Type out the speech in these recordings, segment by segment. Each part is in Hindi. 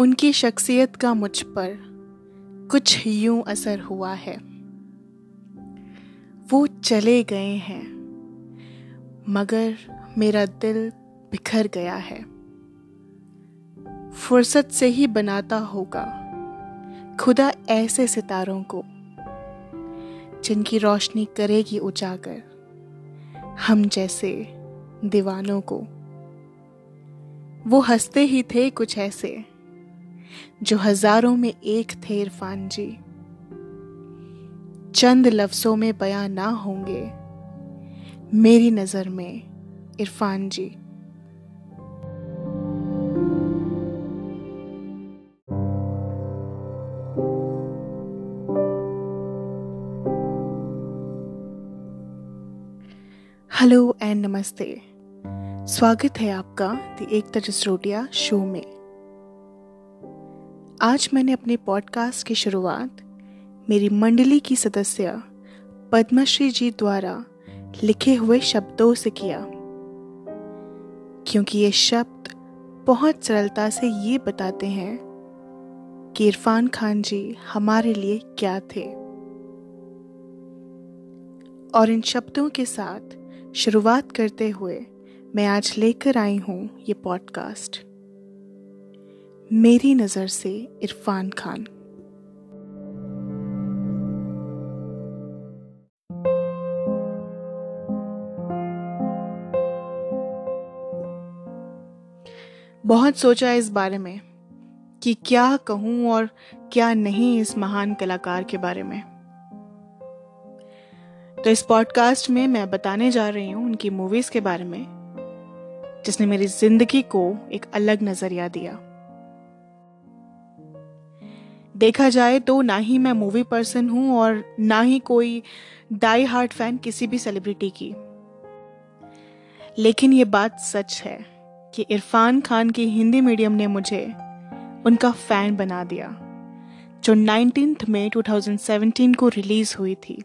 उनकी शख्सियत का मुझ पर कुछ यूँ असर हुआ है। वो चले गए हैं, मगर मेरा दिल बिखर गया है। फुर्सत से ही बनाता होगा खुदा ऐसे सितारों को, जिनकी रोशनी करेगी उजागर हम जैसे दीवानों को। वो हँसते ही थे कुछ ऐसे। जो हज़ारों में एक थे इरफान जी। चंद लफ्जों में बयां ना होंगे मेरी नज़र में, इरफान जी। हेलो एंड नमस्ते। स्वागत है आपका द एकता जसरोटिया शो में। आज मैंने अपने पॉडकास्ट की शुरुआत मेरी मंडली की सदस्य पद्मश्री जी द्वारा लिखे हुए शब्दों से किया। क्योंकि ये शब्द बहुत सरलता से ये बताते हैं कि इरफान खान जी हमारे लिए क्या थे। और इन शब्दों के साथ शुरुआत करते हुए मैं आज लेकर आई हूँ ये पॉडकास्ट मेरी नज़र से इरफान खान। बहुत सोचा इस बारे में कि क्या कहूँ और क्या नहीं इस महान कलाकार के बारे में। तो इस पॉडकास्ट में मैं बताने जा रही हूँ उनकी मूवीज़ के बारे में, जिसने मेरी ज़िंदगी को एक अलग नज़रिया दिया। देखा जाए तो ना ही मैं मूवी पर्सन हूँ और ना ही कोई डाई हार्ट फ़ैन किसी भी सेलिब्रिटी की। लेकिन ये बात सच है कि इरफान खान की हिंदी मीडियम ने मुझे उनका फ़ैन बना दिया, जो नाइनटीन मई 2017 को रिलीज़ हुई थी।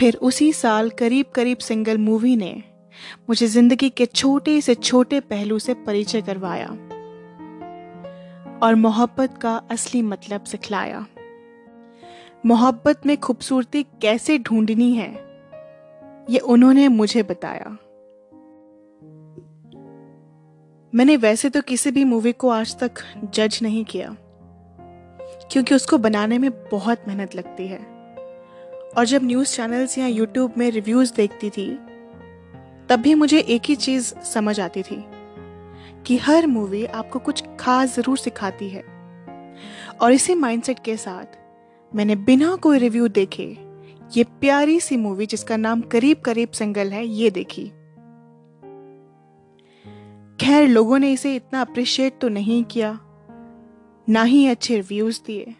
फिर उसी साल करीब करीब सिंगल मूवी ने मुझे ज़िंदगी के छोटे से छोटे पहलू से परिचय करवाया। और मोहब्बत का असली मतलब सिखलाया। मोहब्बत में खूबसूरती कैसे ढूंढनी है, ये उन्होंने मुझे बताया। मैंने वैसे तो किसी भी मूवी को आज तक जज नहीं किया, क्योंकि उसको बनाने में बहुत मेहनत लगती है। और जब न्यूज़ चैनल्स या यूट्यूब में रिव्यूज़ देखती थी, तब भी मुझे एक ही चीज़ समझ आती थी कि हर मूवी आपको कुछ खास ज़रूर सिखाती है। और इसी माइंडसेट के साथ, मैंने बिना कोई रिव्यू देखे, ये प्यारी सी मूवी जिसका नाम करीब करीब सिंगल है, ये देखी। खैर, लोगों ने इसे इतना अप्रिशिएट तो नहीं किया, ना ही अच्छे रिव्यूज़ दिए,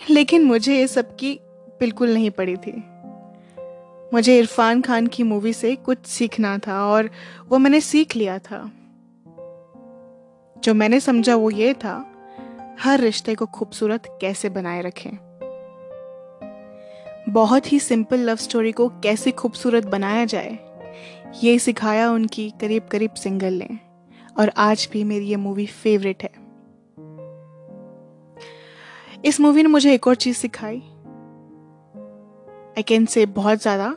लेकिन मुझे ये सबकी बिल्कुल नहीं पड़ी थी। मुझे इरफान खान की मूवी से कुछ सीखना था और वो मैंने सीख लिया था। जो मैंने समझा वो ये था, हर रिश्ते को खूबसूरत कैसे बनाए रखें? बहुत ही सिंपल लव स्टोरी को कैसे खूबसूरत बनाया जाए, ये सिखाया उनकी करीब करीब सिंगल ने, और आज भी मेरी ये मूवी फेवरेट है। इस मूवी ने मुझे एक और चीज़ सिखाई। आई कैन से बहुत ज़्यादा।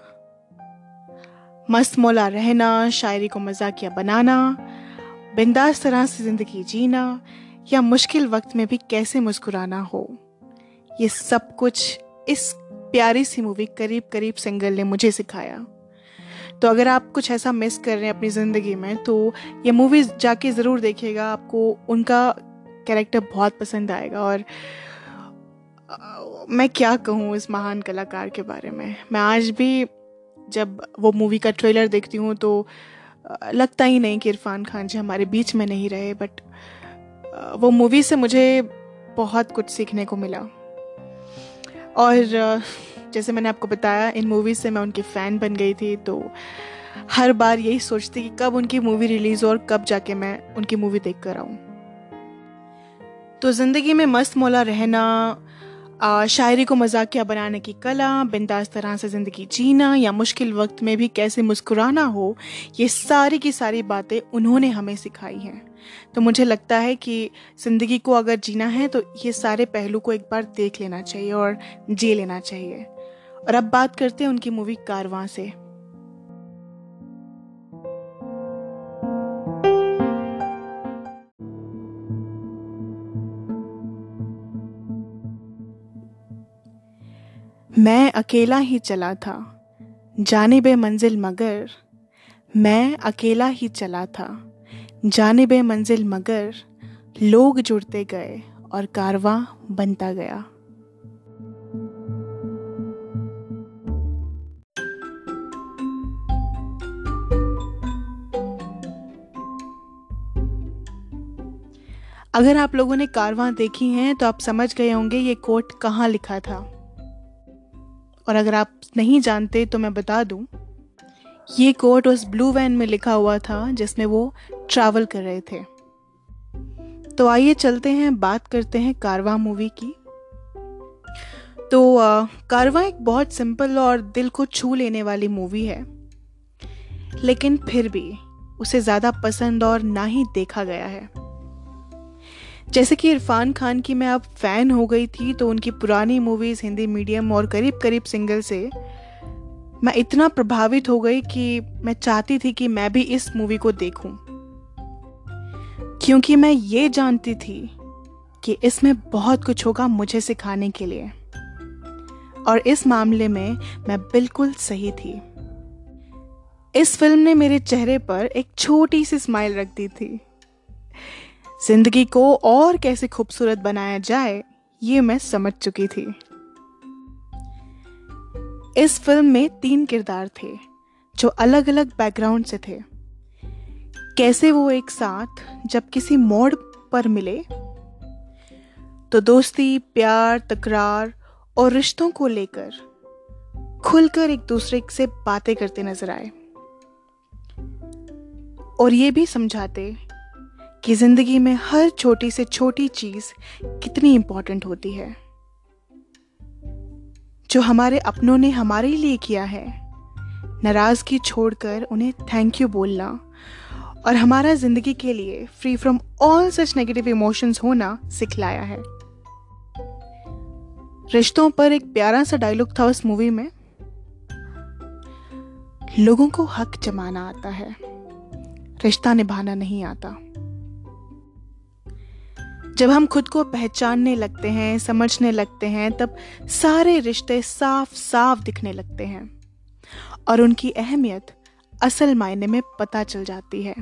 मस्त मौला रहना, शायरी को मजाकिया बनाना बिंदास तरह से ज़िंदगी जीना या मुश्किल वक्त में भी कैसे मुस्कुराना हो। ये सब कुछ इस प्यारी सी मूवी करीब करीब सिंगल ने मुझे सिखाया। तो अगर आप कुछ ऐसा मिस कर रहे हैं अपनी ज़िंदगी में तो ये मूवी जाके ज़रूर देखिएगा, आपको उनका कैरेक्टर बहुत पसंद आएगा। और मैं क्या कहूँ इस महान कलाकार के बारे में? मैं आज भी जब वो मूवी का ट्रेलर देखती हूँ तो लगता ही नहीं कि इरफान खान जी हमारे बीच में नहीं रहे बट वो मूवी से मुझे बहुत कुछ सीखने को मिला। और जैसे मैंने आपको बताया, इन मूवी से मैं उनकी फ़ैन बन गई थी तो हर बार यही सोचती कि कब उनकी मूवी रिलीज़ हो और कब जाके मैं उनकी मूवी देख कर आऊँ। तो ज़िंदगी में मस्त मौला रहना शायरी को मजाकिया बनाने की कला, बिंदास तरह से ज़िंदगी जीना या मुश्किल वक्त में भी कैसे मुस्कुराना हो, ये सारी की सारी बातें उन्होंने हमें सिखाई हैं। तो मुझे लगता है कि ज़िंदगी को अगर जीना है तो ये सारे पहलू को एक बार देख लेना चाहिए और जी लेना चाहिए। और अब बात करते हैं उनकी मूवी कारवां से। मैं अकेला ही चला था। जानिब मंजिल मगर, मैं अकेला ही चला था। जानिब मंजिल मगर, लोग जुड़ते गए और कारवां बनता गया। अगर आप लोगों ने कारवां देखी हैं तो आप समझ गए होंगे ये कोट कहाँ लिखा था। और अगर आप नहीं जानते तो मैं बता दूँ। ये कोट उस ब्लू वैन में लिखा हुआ था जिसमें वो ट्रैवल कर रहे थे। तो आइए चलते हैं बात करते हैं कारवा मूवी की। तो आ, कारवा एक बहुत सिंपल और दिल को छू लेने वाली मूवी है। लेकिन फिर भी उसे ज़्यादा पसंद और ना ही देखा गया है। जैसे कि इरफान खान की मैं अब फ़ैन हो गई थी तो उनकी पुरानी मूवीज़ हिंदी मीडियम और करीब करीब सिंगल से मैं इतना प्रभावित हो गई कि मैं चाहती थी कि मैं भी इस मूवी को देखूँ। क्योंकि मैं ये जानती थी कि इसमें बहुत कुछ होगा मुझे सिखाने के लिए। और इस मामले में मैं बिल्कुल सही थी। इस फ़िल्म ने मेरे चेहरे पर एक छोटी सी स्माइल रख दी थी। ज़िंदगी को और कैसे खूबसूरत बनाया जाए, ये मैं समझ चुकी थी। इस फ़िल्म में तीन किरदार थे, जो अलग अलग बैकग्राउंड से थे। कैसे वो एक साथ जब किसी मोड़ पर मिले? तो दोस्ती, प्यार, तकरार और रिश्तों को लेकर खुलकर एक दूसरे से बातें करते नज़र आए। और ये भी समझाते कि ज़िंदगी में हर छोटी से छोटी चीज़ कितनी इंपॉर्टेंट होती है। जो हमारे अपनों ने हमारे लिए किया है। नाराज़गी छोड़कर उन्हें थैंक यू बोलना और हमारा ज़िंदगी के लिए free from all such negative emotions होना सिखलाया है। रिश्तों पर एक प्यारा सा डायलॉग था उस मूवी में। लोगों को हक जमाना आता है। रिश्ता निभाना नहीं आता। जब हम खुद को पहचानने लगते हैं, समझने लगते हैं, तब सारे रिश्ते साफ़ साफ़ दिखने लगते हैं। और उनकी अहमियत असल मायने में पता चल जाती है।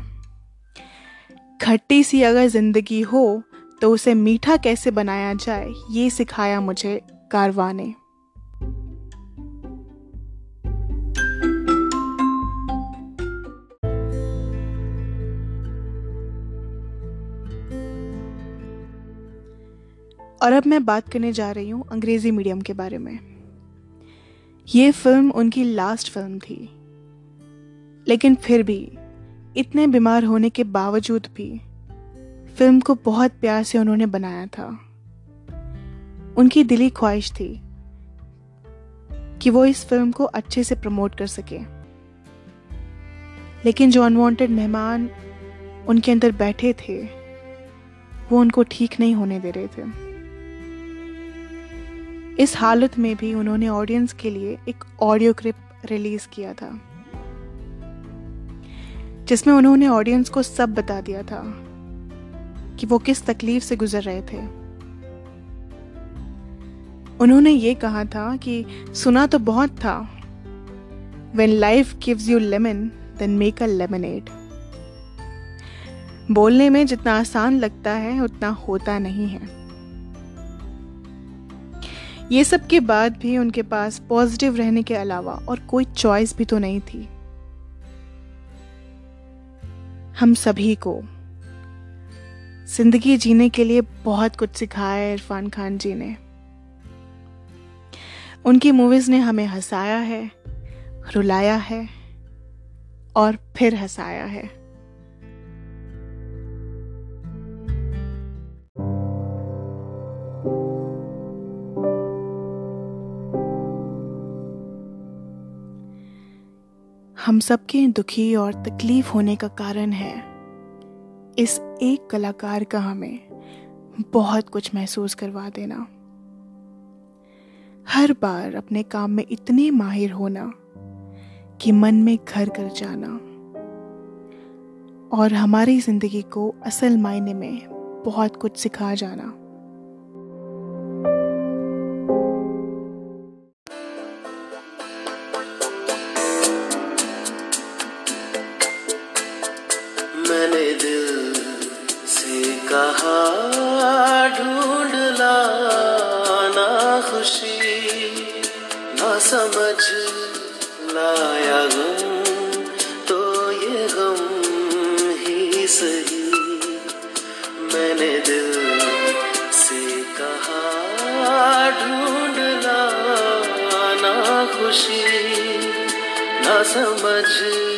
खट्टी सी अगर ज़िंदगी हो तो उसे मीठा कैसे बनाया जाए, ये सिखाया मुझे कारवा ने और अब मैं बात करने जा रही हूँ अंग्रेज़ी मीडियम के बारे में। ये फ़िल्म उनकी लास्ट फ़िल्म थी। लेकिन फिर भी, इतने बीमार होने के बावजूद भी, फ़िल्म को बहुत प्यार से उन्होंने बनाया था। उनकी दिली ख्वाहिश थी कि वो इस फ़िल्म को अच्छे से प्रमोट कर सके। लेकिन जो अनवांटेड मेहमान उनके अंदर बैठे थे, वो उनको ठीक नहीं होने दे रहे थे। इस हालत में भी उन्होंने ऑडियंस के लिए एक ऑडियो क्लिप रिलीज़ किया था, जिसमें उन्होंने ऑडियंस को सब बता दिया था कि वो किस तकलीफ़ से गुजर रहे थे। उन्होंने ये कहा था कि सुना तो बहुत था when life gives you lemon then make a lemonade बोलने में जितना आसान लगता है, उतना होता नहीं है। ये सब के बाद भी उनके पास पॉजिटिव रहने के अलावा और कोई चॉइस भी तो नहीं थी। हम सभी को ज़िंदगी जीने के लिए बहुत कुछ सिखाया है इरफान खान जी ने। उनकी मूवीज़ ने हमें हंसाया है, रुलाया है और फिर हंसाया है। हम सबके दुखी और तकलीफ़ होने का कारण है। इस एक कलाकार का हमें बहुत कुछ महसूस करवा देना। हर बार अपने काम में इतने माहिर होना कि मन में घर कर जाना और हमारी ज़िंदगी को असल मायने में बहुत कुछ सिखा जाना। समझ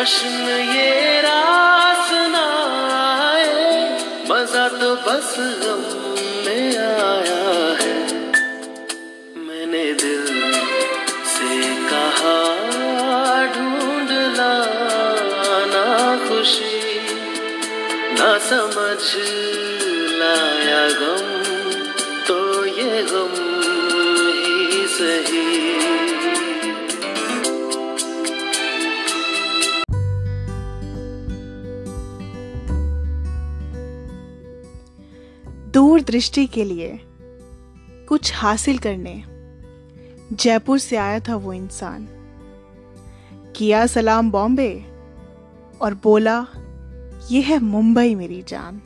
陌生的夜 दूरदृष्टि के लिए कुछ हासिल करने। जयपुर से आया था वो इंसान। किया सलाम बॉम्बे और बोला ये है मुंबई मेरी जान।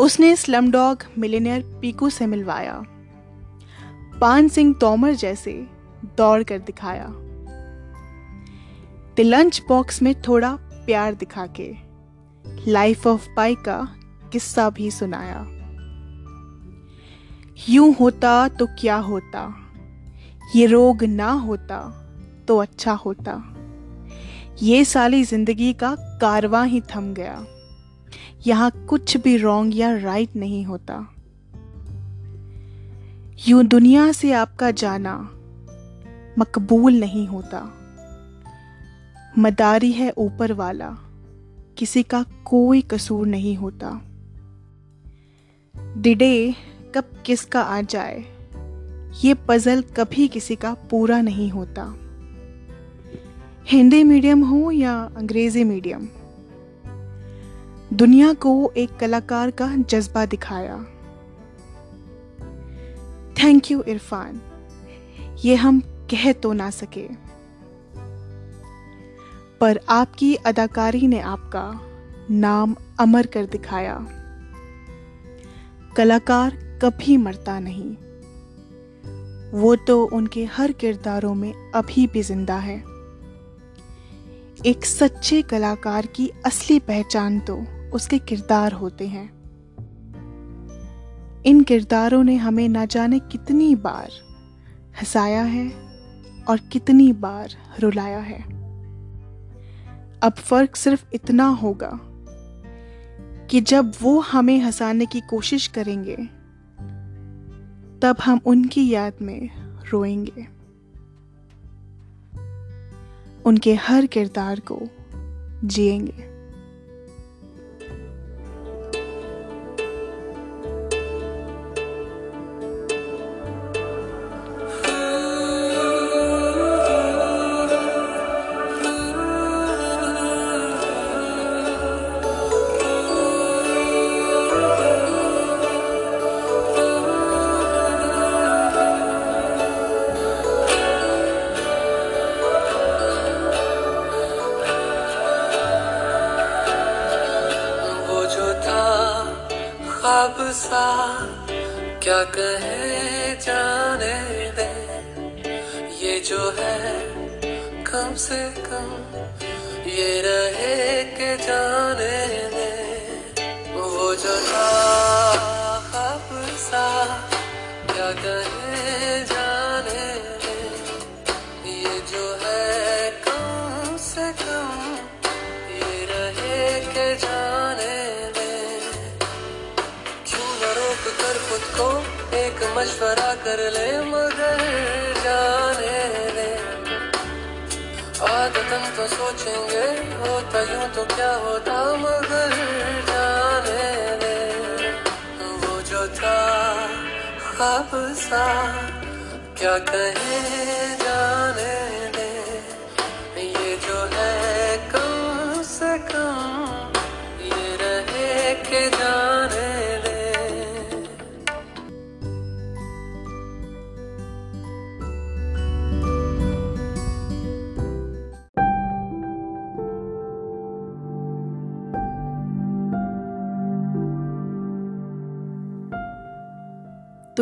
उसने स्लमडॉग मिलेनियर पीकू से मिलवाया। पान सिंह तोमर जैसे दौड़ कर दिखाया। द लंच बॉक्स में थोड़ा प्यार दिखा के लाइफ ऑफ़ पाई का किस्सा भी सुनाया। यूँ होता तो क्या होता? ये रोग ना होता तो अच्छा होता। ये साली ज़िंदगी का कारवां ही थम गया। यहाँ कुछ भी रॉन्ग या राइट नहीं होता। यूँ दुनिया से आपका जाना मकबूल नहीं होता। मदारी है ऊपर वाला, किसी का कोई कसूर नहीं होता। डिडे कब किसका आ जाए, ये पजल कभी किसी का पूरा नहीं होता। हिंदी मीडियम हो या अंग्रेज़ी मीडियम? दुनिया को एक कलाकार का जज्बा दिखाया। Thank you Irfan. ये हम कह तो ना सके। पर आपकी अदाकारी ने आपका नाम अमर कर दिखाया। कलाकार कभी मरता नहीं। वो तो उनके हर किरदारों में अभी भी ज़िंदा है। एक सच्चे कलाकार की असली पहचान तो उसके किरदार होते हैं। इन किरदारों ने हमें ना जाने कितनी बार हंसाया है और कितनी बार रुलाया है। अब फ़र्क सिर्फ़ इतना होगा कि जब वो हमें हंसाने की कोशिश करेंगे, तब हम उनकी याद में रोएँगे। उनके हर किरदार को जिएँगे। सा क्या कहे जाने दे? ये जो है कम से कम ये रहे के जाने दे। वो जो था सा क्या कहे जाने दे? ये जो है कम से कम ये रहे के जाने खुद को एक मशवरा कर ले मगर जाने दे। आदतन तो सोचेंगे होता यूँ तो क्या होता मगर जाने दे। वो जो था खाब सा, क्या कहे जाने दे। ये जो है कम से कम, ये रहे के जाने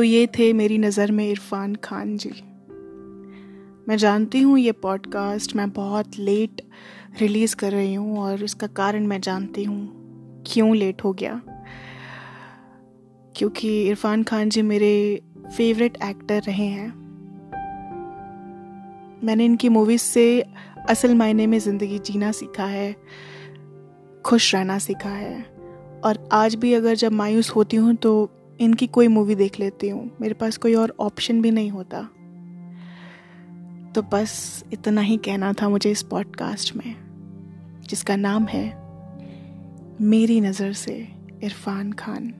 ये थे मेरी नज़र में इरफान खान जी। मैं जानती हूँ ये पॉडकास्ट मैं बहुत लेट रिलीज़ कर रही हूँ और उसका कारण मैं जानती हूँ क्यों लेट हो गया। क्योंकि इरफान खान जी मेरे फेवरेट एक्टर रहे हैं। मैंने इनकी मूवीज़ से असल मायने में ज़िंदगी जीना सीखा है, खुश रहना सीखा है। और आज भी अगर जब मायूस होती हूँ तो इनकी कोई मूवी देख लेती हूँ। मेरे पास कोई और ऑप्शन भी नहीं होता। तो बस इतना ही कहना था मुझे इस पॉडकास्ट में, जिसका नाम है, मेरी नज़र से इरफान खान।